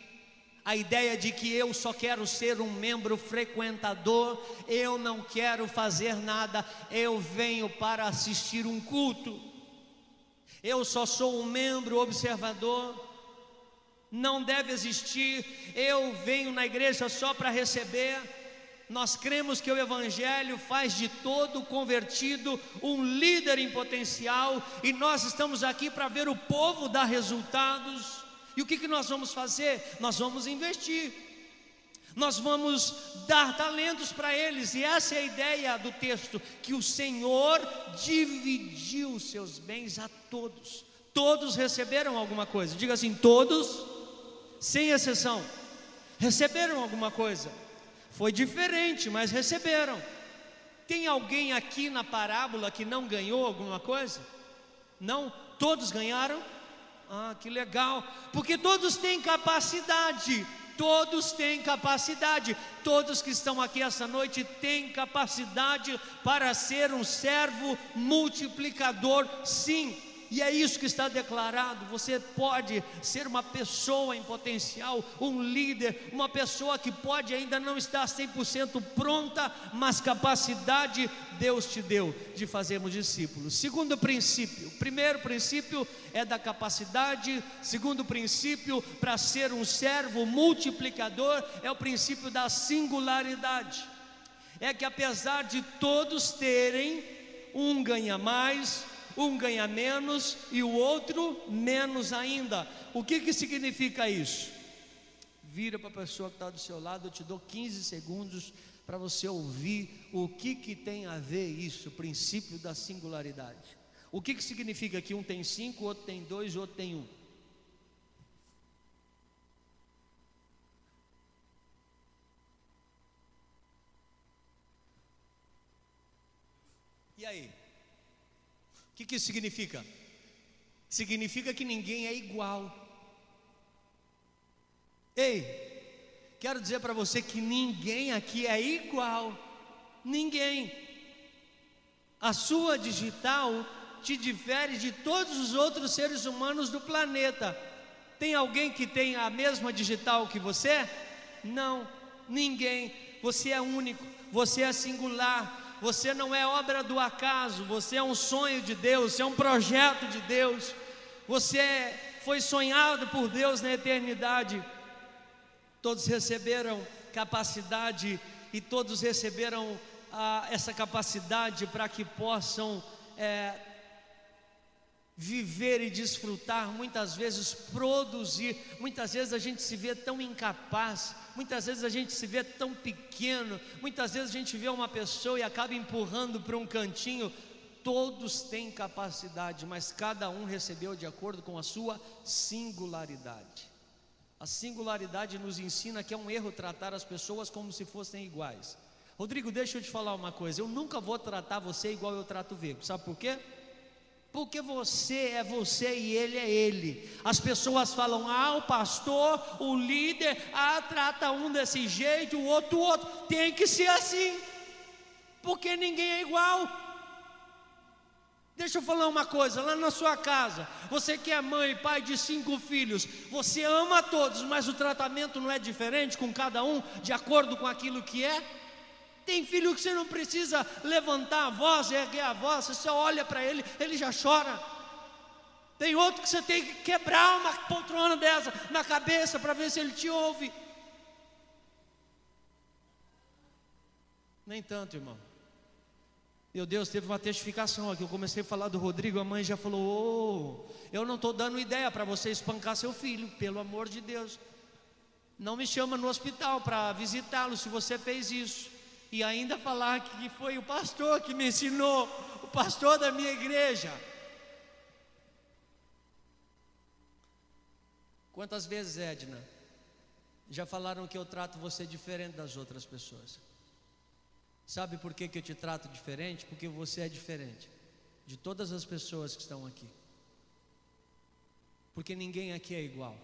S2: a ideia de que eu só quero ser um membro frequentador, eu não quero fazer nada, eu venho para assistir um culto, eu só sou um membro observador. Não deve existir, eu venho na igreja só para receber. Nós cremos que o Evangelho faz de todo convertido um líder em potencial, e nós estamos aqui para ver o povo dar resultados. E o que, que nós vamos fazer? Nós vamos investir, nós vamos dar talentos para eles, e essa é a ideia do texto: que o Senhor dividiu os seus bens a todos, todos receberam alguma coisa, diga assim: todos, sem exceção, receberam alguma coisa, foi diferente, mas receberam. Tem alguém aqui na parábola que não ganhou alguma coisa? Não, todos ganharam? Ah, que legal, porque todos têm capacidade, todos têm capacidade, todos que estão aqui essa noite têm capacidade para ser um servo multiplicador, sim. E é isso que está declarado. Você pode ser uma pessoa em potencial, um líder, uma pessoa que pode ainda não estar 100% pronta, mas capacidade Deus te deu de fazermos discípulos. Segundo princípio, primeiro princípio é da capacidade, segundo princípio para ser um servo multiplicador é o princípio da singularidade. É que apesar de todos terem, um ganha mais, um ganha menos e o outro menos ainda. O que, que significa isso? Vira para a pessoa que está do seu lado, eu te dou 15 segundos para você ouvir o que, que tem a ver isso, o princípio da singularidade. O que, que significa que um tem cinco, outro tem dois, outro tem um? E aí? O que, que isso significa? Significa que ninguém é igual. Ei, quero dizer para você que ninguém aqui é igual. Ninguém. A sua digital te difere de todos os outros seres humanos do planeta. Tem alguém que tem a mesma digital que você? Não, ninguém. Você é único, você é singular, você não é obra do acaso, você é um sonho de Deus, você é um projeto de Deus, você foi sonhado por Deus na eternidade. Todos receberam capacidade e todos receberam ah, essa capacidade para que possam é, viver e desfrutar, muitas vezes produzir, muitas vezes a gente se vê tão incapaz, muitas vezes a gente se vê tão pequeno, muitas vezes a gente vê uma pessoa e acaba empurrando para um cantinho. Todos têm capacidade, mas cada um recebeu de acordo com a sua singularidade. A singularidade nos ensina que é um erro tratar as pessoas como se fossem iguais. Rodrigo, deixa eu te falar uma coisa: eu nunca vou tratar você igual eu trato o Vigo, sabe por quê? Porque você é você e ele é ele. As pessoas falam, ah, o pastor, o líder, ah, trata um desse jeito, o outro, o outro. Tem que ser assim, porque ninguém é igual. Deixa eu falar uma coisa, lá na sua casa, você que é mãe e pai de cinco filhos, você ama todos, mas o tratamento não é diferente com cada um, de acordo com aquilo que é? Tem filho que você não precisa levantar a voz, erguer a voz, você só olha para ele, ele já chora. Tem outro que você tem que quebrar uma poltrona dessa na cabeça para ver se ele te ouve. Nem tanto, irmão. Meu Deus, teve uma testificação aqui. Eu comecei a falar do Rodrigo, a mãe já falou: oh, Eu não estou dando ideia para você espancar seu filho, pelo amor de Deus. Não me chama no hospital para visitá-lo se você fez isso e ainda falar que foi o pastor que me ensinou, o pastor da minha igreja. Quantas vezes, Edna, já falaram que eu trato você diferente das outras pessoas? Sabe por que, que eu te trato diferente? Porque você é diferente de todas as pessoas que estão aqui. Porque ninguém aqui é igual,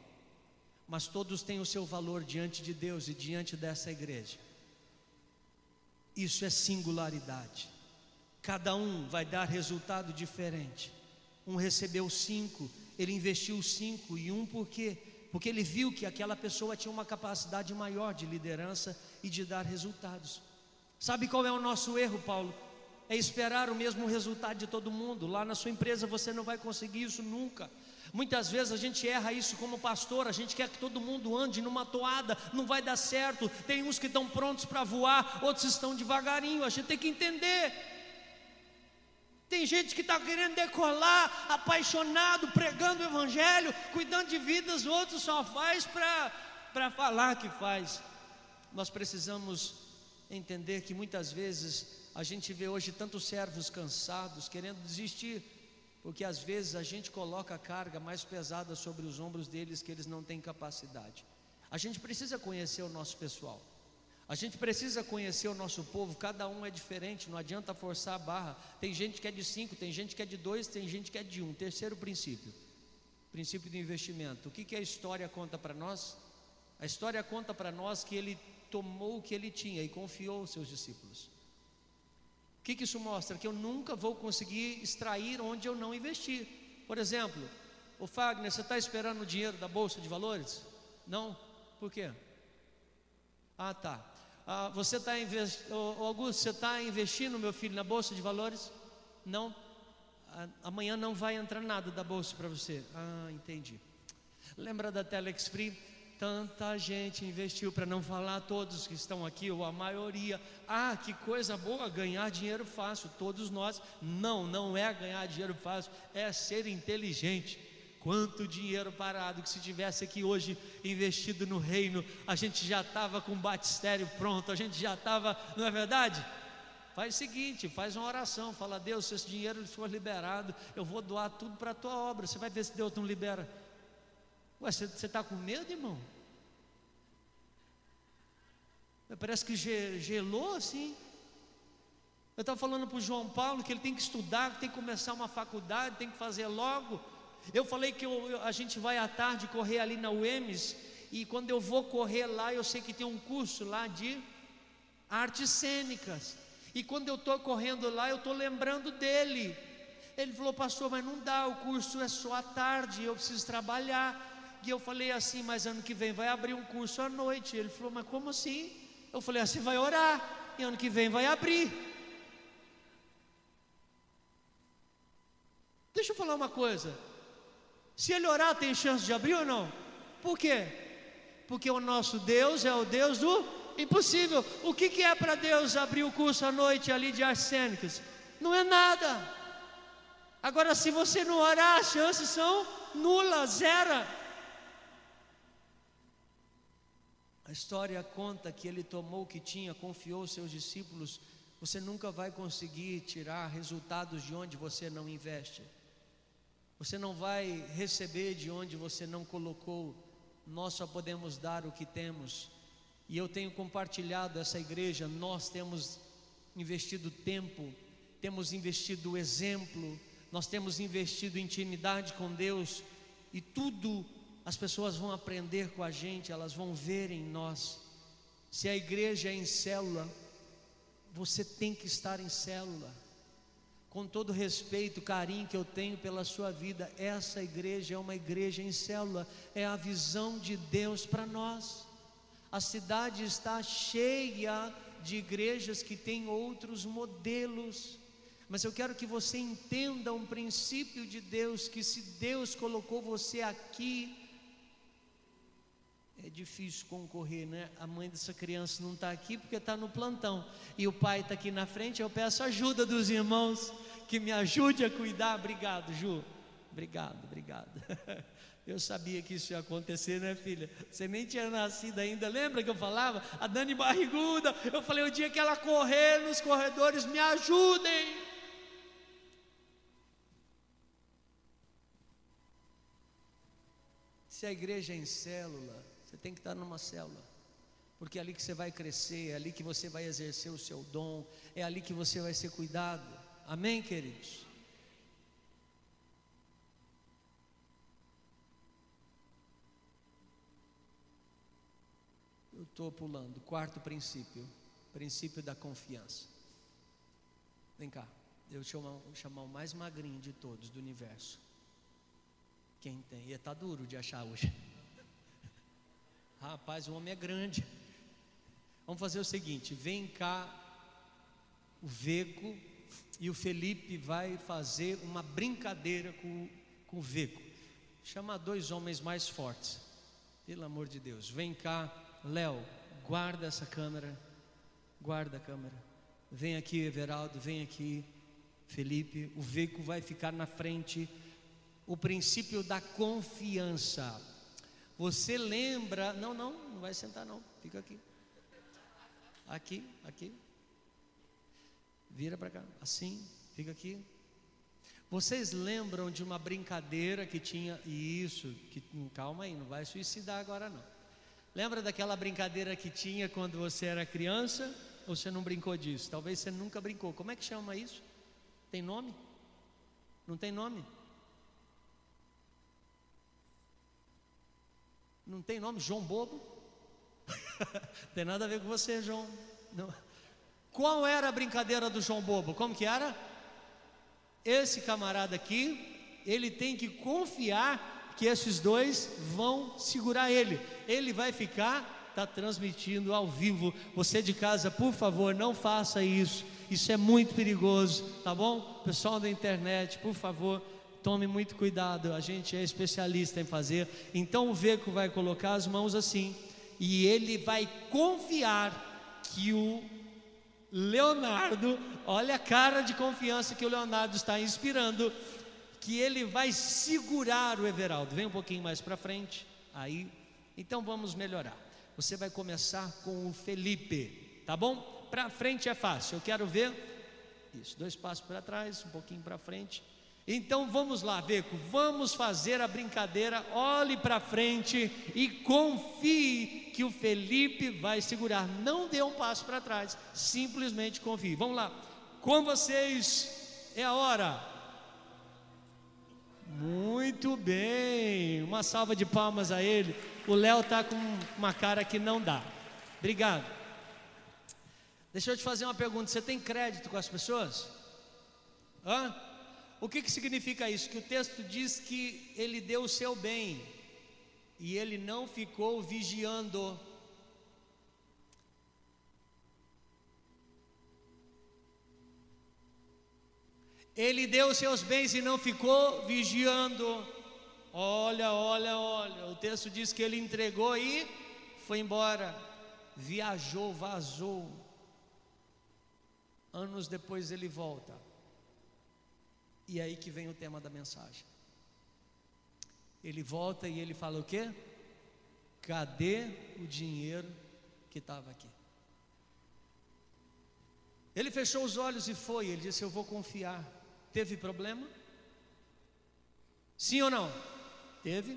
S2: mas todos têm o seu valor diante de Deus e diante dessa igreja. Isso é singularidade. Cada um vai dar resultado diferente. Um recebeu cinco, ele investiu cinco e um por quê? Porque ele viu que aquela pessoa tinha uma capacidade maior de liderança e de dar resultados. Sabe qual é o nosso erro, Paulo? É esperar o mesmo resultado de todo mundo. Lá na sua empresa você não vai conseguir isso nunca. Muitas vezes a gente erra isso como pastor, a gente quer que todo mundo ande numa toada, não vai dar certo. Tem uns que estão prontos para voar, outros estão devagarinho, a gente tem que entender. Tem gente que está querendo decolar, apaixonado, pregando o Evangelho, cuidando de vidas, outros só faz para falar que faz. Nós precisamos entender que muitas vezes a gente vê hoje tantos servos cansados, querendo desistir porque às vezes a gente coloca a carga mais pesada sobre os ombros deles que eles não têm capacidade. A gente precisa conhecer o nosso pessoal. A gente precisa conhecer o nosso povo, cada um é diferente, não adianta forçar a barra. Tem gente que é de cinco, tem gente que é de dois, tem gente que é de um. Terceiro princípio, princípio do investimento. O que, que a história conta para nós? A história conta para nós que ele tomou o que ele tinha e confiou aos seus discípulos. O que, que isso mostra? Que eu nunca vou conseguir extrair onde eu não investir. Por exemplo, o Fagner, você está esperando o dinheiro da Bolsa de Valores? Não? Por quê? Ah, tá. Ah, você está investindo, Augusto, você está investindo, meu filho, na Bolsa de Valores? Não. Ah, amanhã não vai entrar nada da Bolsa para você. Ah, entendi. Lembra da Telex Free? Tanta gente investiu, para não falar todos que estão aqui, ou a maioria. Ah, que coisa boa, ganhar dinheiro fácil. Todos nós. Não, não é ganhar dinheiro fácil, é ser inteligente. Quanto dinheiro parado que se tivesse aqui hoje investido no reino, a gente já estava com o batistério pronto, a gente já estava, não é verdade? Faz o seguinte, faz uma oração, fala, Deus, se esse dinheiro for liberado, eu vou doar tudo para a tua obra. Você vai ver se Deus não libera. Ué, você está com medo, irmão? Parece que gelou assim. Eu estava falando para o João Paulo que ele tem que estudar, tem que começar uma faculdade, tem que fazer logo. Eu falei que eu, a gente vai à tarde correr ali na UEMS, e quando eu vou correr lá, eu sei que tem um curso lá de artes cênicas. E quando eu estou correndo lá, eu estou lembrando dele. Ele falou, pastor, mas não dá, o curso é só à tarde, eu preciso trabalhar. E eu falei assim, mas ano que vem vai abrir um curso à noite. Ele falou, mas como assim? Eu falei, assim vai orar, e ano que vem vai abrir. Deixa eu falar uma coisa. Se ele orar, tem chance de abrir ou não? Por quê? Porque o nosso Deus é o Deus do impossível. O que, que é para Deus abrir o curso à noite ali de arsênicas? Não é nada. Agora, se você não orar, as chances são nulas, zero. A história conta que ele tomou o que tinha, confiou aos seus discípulos. Você nunca vai conseguir tirar resultados de onde você não investe. Você não vai receber de onde você não colocou. Nós só podemos dar o que temos. E eu tenho compartilhado essa igreja, nós temos investido tempo, temos investido exemplo, nós temos investido intimidade com Deus e tudo as pessoas vão aprender com a gente, elas vão ver em nós. Se a igreja é em célula, você tem que estar em célula. Com todo respeito, carinho que eu tenho pela sua vida, essa igreja é uma igreja em célula, é a visão de Deus para nós. A cidade está cheia de igrejas que têm outros modelos mas eu quero que você entenda um princípio de Deus: que se Deus colocou você aqui, é difícil concorrer, né? A mãe dessa criança não está aqui porque está no plantão, e o pai está aqui na frente. Eu peço ajuda dos irmãos que me ajude a cuidar. Obrigado, Ju. Obrigado, obrigado. Eu sabia que isso ia acontecer, né, filha? Você nem tinha nascido ainda. Lembra que eu falava? A Dani barriguda. Eu falei: o dia que ela correr nos corredores, me ajudem. Se a igreja é em célula, você tem que estar numa célula. Porque é ali que você vai crescer, é ali que você vai exercer o seu dom, é ali que você vai ser cuidado. Amém, queridos? Eu estou pulando. Quarto princípio: princípio da confiança. Vem cá, eu vou chamar o mais magrinho de todos do universo. Quem tem? E está duro de achar hoje. Rapaz, o homem é grande. Vamos fazer o seguinte: vem cá, o Veco e o Felipe vai fazer uma brincadeira com, com o Veco. Chama dois homens mais fortes. Pelo amor de Deus. Vem cá, Léo, guarda essa câmera. Guarda a câmera. Vem aqui, Everaldo, vem aqui, Felipe. O Veco vai ficar na frente o princípio da confiança. Você lembra? Não, não, não vai sentar não. Fica aqui. Aqui, aqui. Vira para cá. Assim, fica aqui. Vocês lembram de uma brincadeira que tinha isso, que calma aí, não vai suicidar agora não. Lembra daquela brincadeira que tinha quando você era criança? Ou você não brincou disso? Talvez você nunca brincou. Como é que chama isso? Tem nome? Não tem nome? Não tem nome? João Bobo? tem nada a ver com você, João. Não. Qual era a brincadeira do João Bobo? Como que era? Esse camarada aqui, ele tem que confiar que esses dois vão segurar ele. Ele vai ficar, está transmitindo ao vivo. Você de casa, por favor, não faça isso. Isso é muito perigoso, tá bom? Pessoal da internet, por favor, Tome muito cuidado, a gente é especialista em fazer. Então o Veco vai colocar as mãos assim, e ele vai confiar que o Leonardo, olha a cara de confiança que o Leonardo está inspirando, que ele vai segurar o Everaldo. Vem um pouquinho mais para frente, aí. Então vamos melhorar. Você vai começar com o Felipe, tá bom? Para frente é fácil. Eu quero ver isso, dois passos para trás, um pouquinho para frente. Então vamos lá, Veco, vamos fazer a brincadeira. Olhe para frente e confie que o Felipe vai segurar. Não dê um passo para trás, simplesmente confie. Vamos lá, com vocês é a hora. Muito bem, uma salva de palmas a ele. O Léo está com uma cara que não dá. Obrigado. Deixa eu te fazer uma pergunta: você tem crédito com as pessoas? Hã? O que, que significa isso? Que o texto diz que ele deu o seu bem e ele não ficou vigiando. Ele deu os seus bens e não ficou vigiando. Olha, olha, olha. O texto diz que ele entregou e foi embora. Viajou, vazou. Anos depois ele volta. E aí que vem o tema da mensagem. Ele volta e ele fala o quê? Cadê o dinheiro que estava aqui? Ele fechou os olhos e foi. Ele disse: Eu vou confiar. Teve problema? Sim ou não? Teve.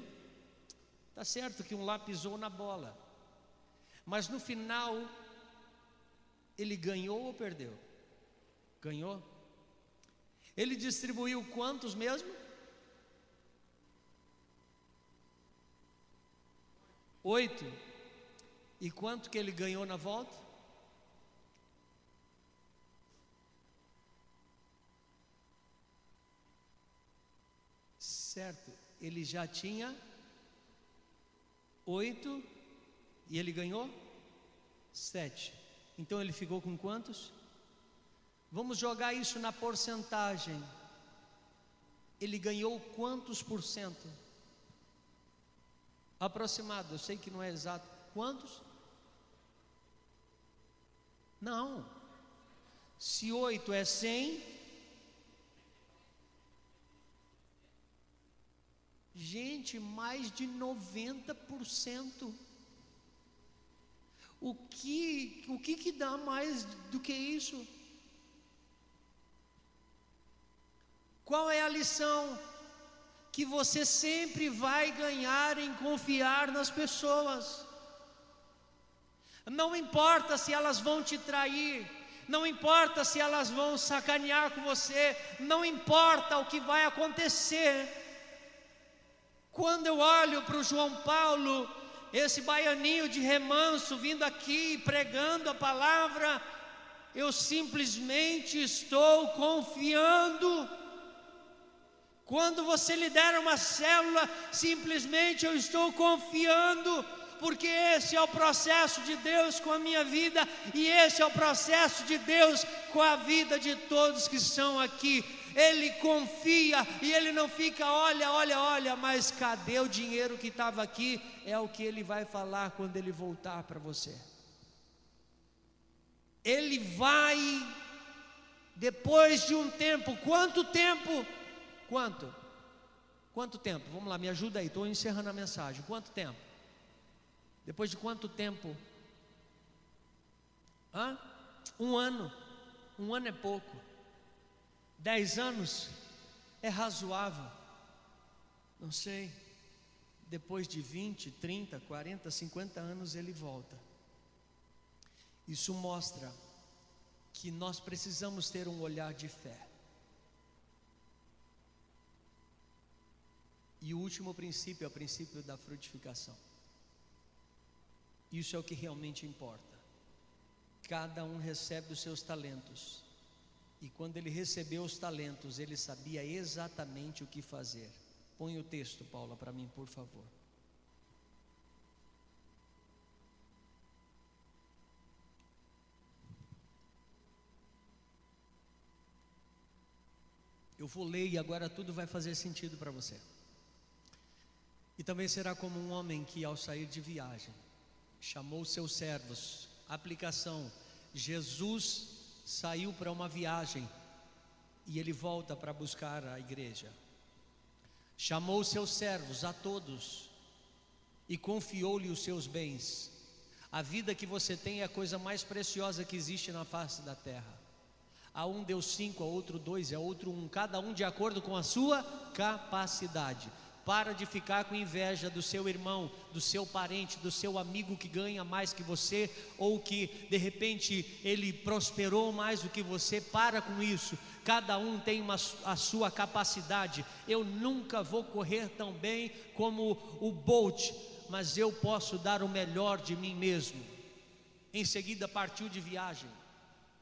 S2: Tá certo que um lá pisou na bola. Mas no final, ele ganhou ou perdeu? Ganhou. Ele distribuiu quantos mesmo? Oito. E quanto que ele ganhou na volta? Certo, ele já tinha oito e ele ganhou sete. Então ele ficou com quantos? Vamos jogar isso na porcentagem. Ele ganhou quantos por cento? Aproximado, eu sei que não é exato. Quantos? Não. Se oito é cem, gente, mais de 90%. O que, o que que dá mais do que isso? Qual é a lição? Que você sempre vai ganhar em confiar nas pessoas. Não importa se elas vão te trair, não importa se elas vão sacanear com você, não importa o que vai acontecer. Quando eu olho para o João Paulo, esse baianinho de remanso vindo aqui pregando a palavra, eu simplesmente estou confiando quando você lidera uma célula, simplesmente eu estou confiando, porque esse é o processo de Deus com a minha vida e esse é o processo de Deus com a vida de todos que estão aqui. Ele confia e ele não fica, olha, olha, olha, mas cadê o dinheiro que estava aqui? É o que ele vai falar quando ele voltar para você. Ele vai, depois de um tempo, quanto tempo? Quanto? Quanto tempo? Vamos lá, me ajuda aí, estou encerrando a mensagem. Quanto tempo? Depois de quanto tempo? Hã? Um ano. Um ano é pouco. Dez anos é razoável. Não sei. Depois de 20, 30, 40, 50 anos ele volta. Isso mostra que nós precisamos ter um olhar de fé. E o último princípio é o princípio da frutificação. Isso é o que realmente importa. Cada um recebe os seus talentos. E quando ele recebeu os talentos, ele sabia exatamente o que fazer. Põe o texto, Paula, para mim, por favor. Eu vou ler e agora tudo vai fazer sentido para você. E também será como um homem que, ao sair de viagem, chamou seus servos. Aplicação: Jesus saiu para uma viagem e ele volta para buscar a igreja. Chamou seus servos, a todos, e confiou-lhe os seus bens. A vida que você tem é a coisa mais preciosa que existe na face da terra. A um deu cinco, a outro dois, a outro um, cada um de acordo com a sua capacidade. Para de ficar com inveja do seu irmão, do seu parente, do seu amigo que ganha mais que você, ou que de repente ele prosperou mais do que você. Para com isso. Cada um tem uma, a sua capacidade. Eu nunca vou correr tão bem como o Bolt, mas eu posso dar o melhor de mim mesmo. Em seguida partiu de viagem.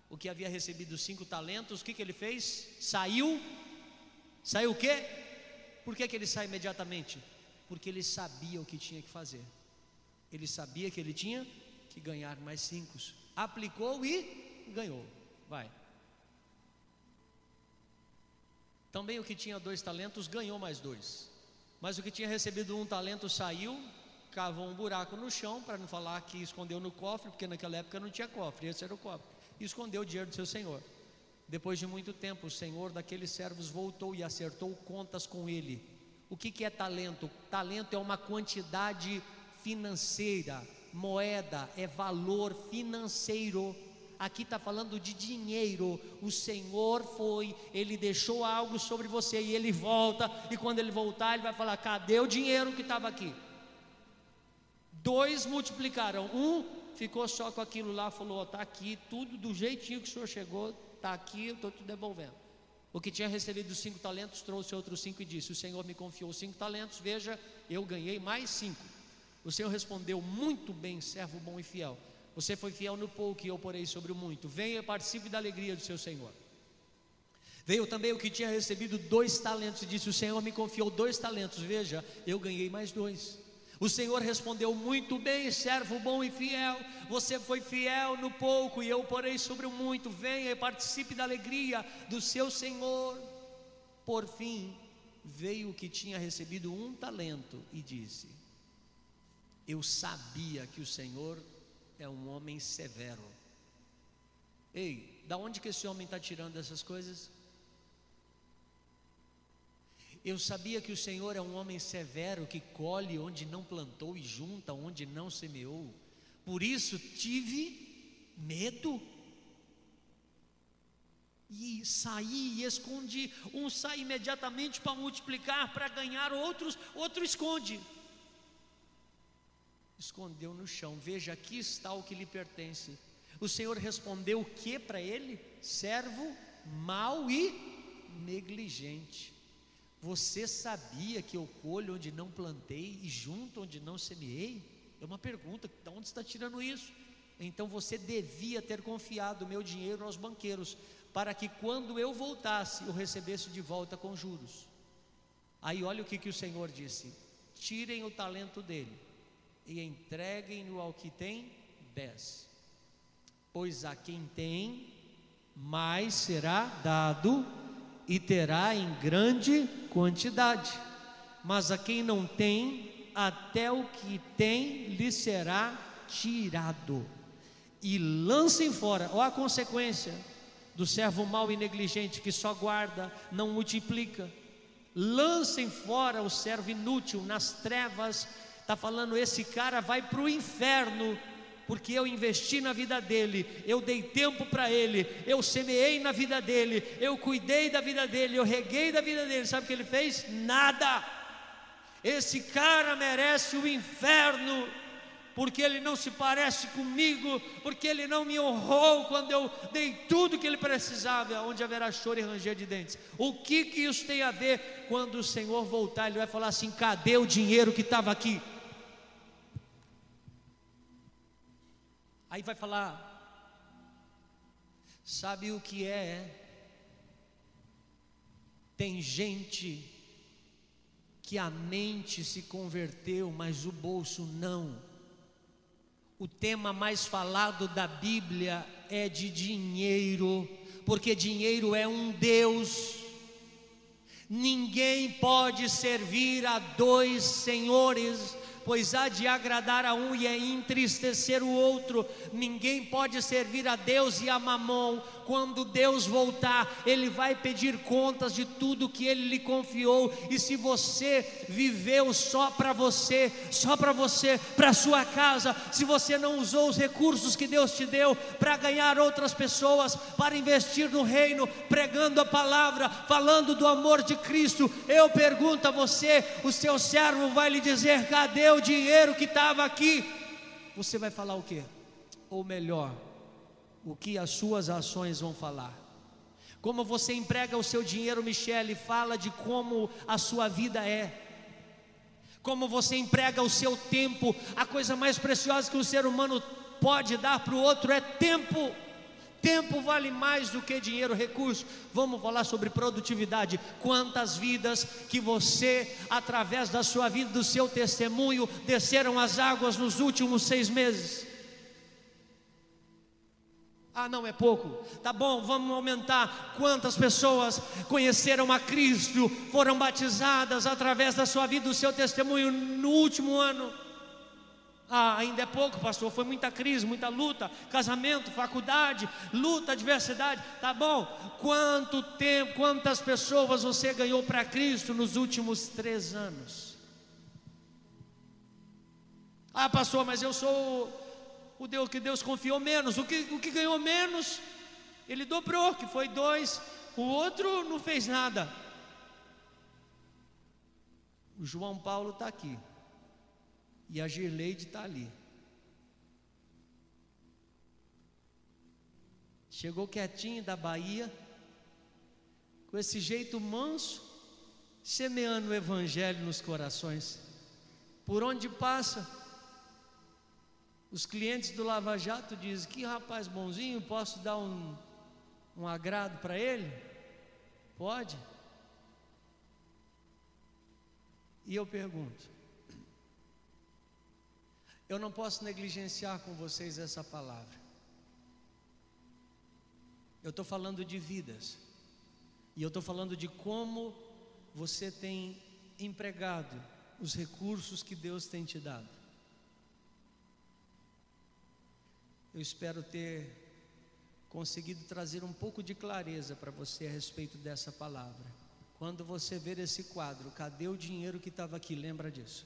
S2: o que havia recebido cinco talentos, o que, que ele fez? Saiu. Saiu o quê? Por que, que ele sai imediatamente? Porque ele sabia o que tinha que fazer. Ele sabia que ele tinha que ganhar mais cinco. Aplicou e ganhou. Vai. Também o que tinha dois talentos ganhou mais dois. Mas o que tinha recebido um talento saiu, cavou um buraco no chão, para não falar que escondeu no cofre, porque naquela época não tinha cofre, esse era o cofre, e escondeu o dinheiro do seu senhor. Depois de muito tempo, o senhor daqueles servos voltou e acertou contas com ele. O que, que é talento? Talento é uma quantidade financeira, moeda, é valor financeiro aqui está falando de dinheiro. O Senhor foi, Ele deixou algo sobre você e Ele volta, e quando Ele voltar, Ele vai falar: cadê o dinheiro que estava aqui? Dois multiplicaram, um ficou só com aquilo lá, falou: está aqui, tudo do jeitinho que o senhor chegou, está aqui, eu estou te devolvendo. O que tinha recebido cinco talentos trouxe outros cinco e disse: O Senhor me confiou cinco talentos, veja, eu ganhei mais cinco. O Senhor respondeu: Muito bem, servo bom e fiel. Você foi fiel no pouco e eu porei sobre o muito. Venha e participe da alegria do seu Senhor. Veio também o que tinha recebido dois talentos e disse: O Senhor me confiou dois talentos. Veja, eu ganhei mais dois. O Senhor respondeu: Muito bem, servo bom e fiel. Você foi fiel no pouco e eu porei sobre o muito. Venha e participe da alegria do seu Senhor. Por fim, veio o que tinha recebido um talento e disse: Eu sabia que o Senhor é um homem severo. Ei, da onde que esse homem está tirando essas coisas? Eu sabia que o Senhor é um homem severo que colhe onde não plantou e junta onde não semeou. Por isso tive medo. E saí e escondi. Um sai imediatamente para multiplicar, para ganhar, outros, outro esconde escondeu no chão. Veja, aqui está o que lhe pertence. O Senhor respondeu o que para ele? Servo mau e negligente. Você sabia que eu colho onde não plantei e junto onde não semeei? É uma pergunta, de onde está tirando isso? Então você devia ter confiado o meu dinheiro aos banqueiros, para que quando eu voltasse, eu recebesse de volta com juros. Aí olha o que, que o Senhor disse: tirem o talento dele e entreguem-no ao que tem dez. Pois a quem tem, mais será dado e terá em grande quantidade. Mas a quem não tem, até o que tem lhe será tirado. E lancem fora, olha a consequência do servo mau e negligente que só guarda, não multiplica. Lancem fora o servo inútil nas trevas está falando: esse cara vai para o inferno, porque eu investi na vida dele, eu dei tempo para ele, eu semeei na vida dele, eu cuidei da vida dele, eu reguei da vida dele. Sabe o que ele fez? Nada. Esse cara merece o inferno porque ele não se parece comigo, porque ele não me honrou quando eu dei tudo que ele precisava, onde haverá choro e ranger de dentes. O que que isso tem a ver quando o Senhor voltar? Ele vai falar assim: cadê o dinheiro que estava aqui? Aí vai falar, sabe o que é? Tem gente que a mente se converteu, mas o bolso não. O tema mais falado da Bíblia é de dinheiro, porque dinheiro é um Deus. Ninguém pode servir a dois senhores pois há de agradar a um e é entristecer o outro. Ninguém pode servir a Deus e a Mamon. Quando Deus voltar, Ele vai pedir contas de tudo que Ele lhe confiou. E se você viveu só para você, só para você, para sua casa, se você não usou os recursos que Deus te deu para ganhar outras pessoas, para investir no reino, pregando a palavra, falando do amor de Cristo, eu pergunto a você: o seu servo vai lhe dizer, cadê o dinheiro que estava aqui, você vai falar o quê? Ou melhor, o que as suas ações vão falar. Como você emprega o seu dinheiro, Michele, fala de como a sua vida é. Como você emprega o seu tempo, a coisa mais preciosa que o ser humano pode dar para o outro é tempo. Tempo vale mais do que dinheiro, recurso. Vamos falar sobre produtividade. Quantas vidas que você, através da sua vida, do seu testemunho, desceram as águas nos últimos seis meses? Ah, não é pouco. Tá bom, vamos aumentar. Quantas pessoas conheceram a Cristo, foram batizadas através da sua vida, do seu testemunho no último ano? Ah, ainda é pouco, pastor. Foi muita crise, muita luta, casamento, faculdade, luta, adversidade. Tá bom? Quanto tempo, quantas pessoas você ganhou para Cristo nos últimos três anos? Ah, pastor, mas eu sou o Deus que Deus confiou menos. O que, o que ganhou menos, ele dobrou, que foi dois. O outro não fez nada. O João Paulo está aqui. E a Girleide está ali. Chegou quietinho da Bahia, com esse jeito manso, semeando o Evangelho nos corações. Por onde passa, os clientes do Lava Jato dizem: Que rapaz bonzinho, posso dar um, um agrado para ele? Pode? E eu pergunto: eu não posso negligenciar com vocês essa palavra. Eu estou falando de vidas. E eu estou falando de como você tem empregado os recursos que Deus tem te dado. Eu espero ter conseguido trazer um pouco de clareza para você a respeito dessa palavra. Quando você ver esse quadro, cadê o dinheiro que estava aqui? Lembra disso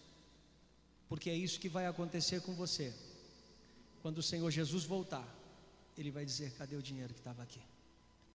S2: porque é isso que vai acontecer com você. Quando o Senhor Jesus voltar, Ele vai dizer: cadê o dinheiro que estava aqui?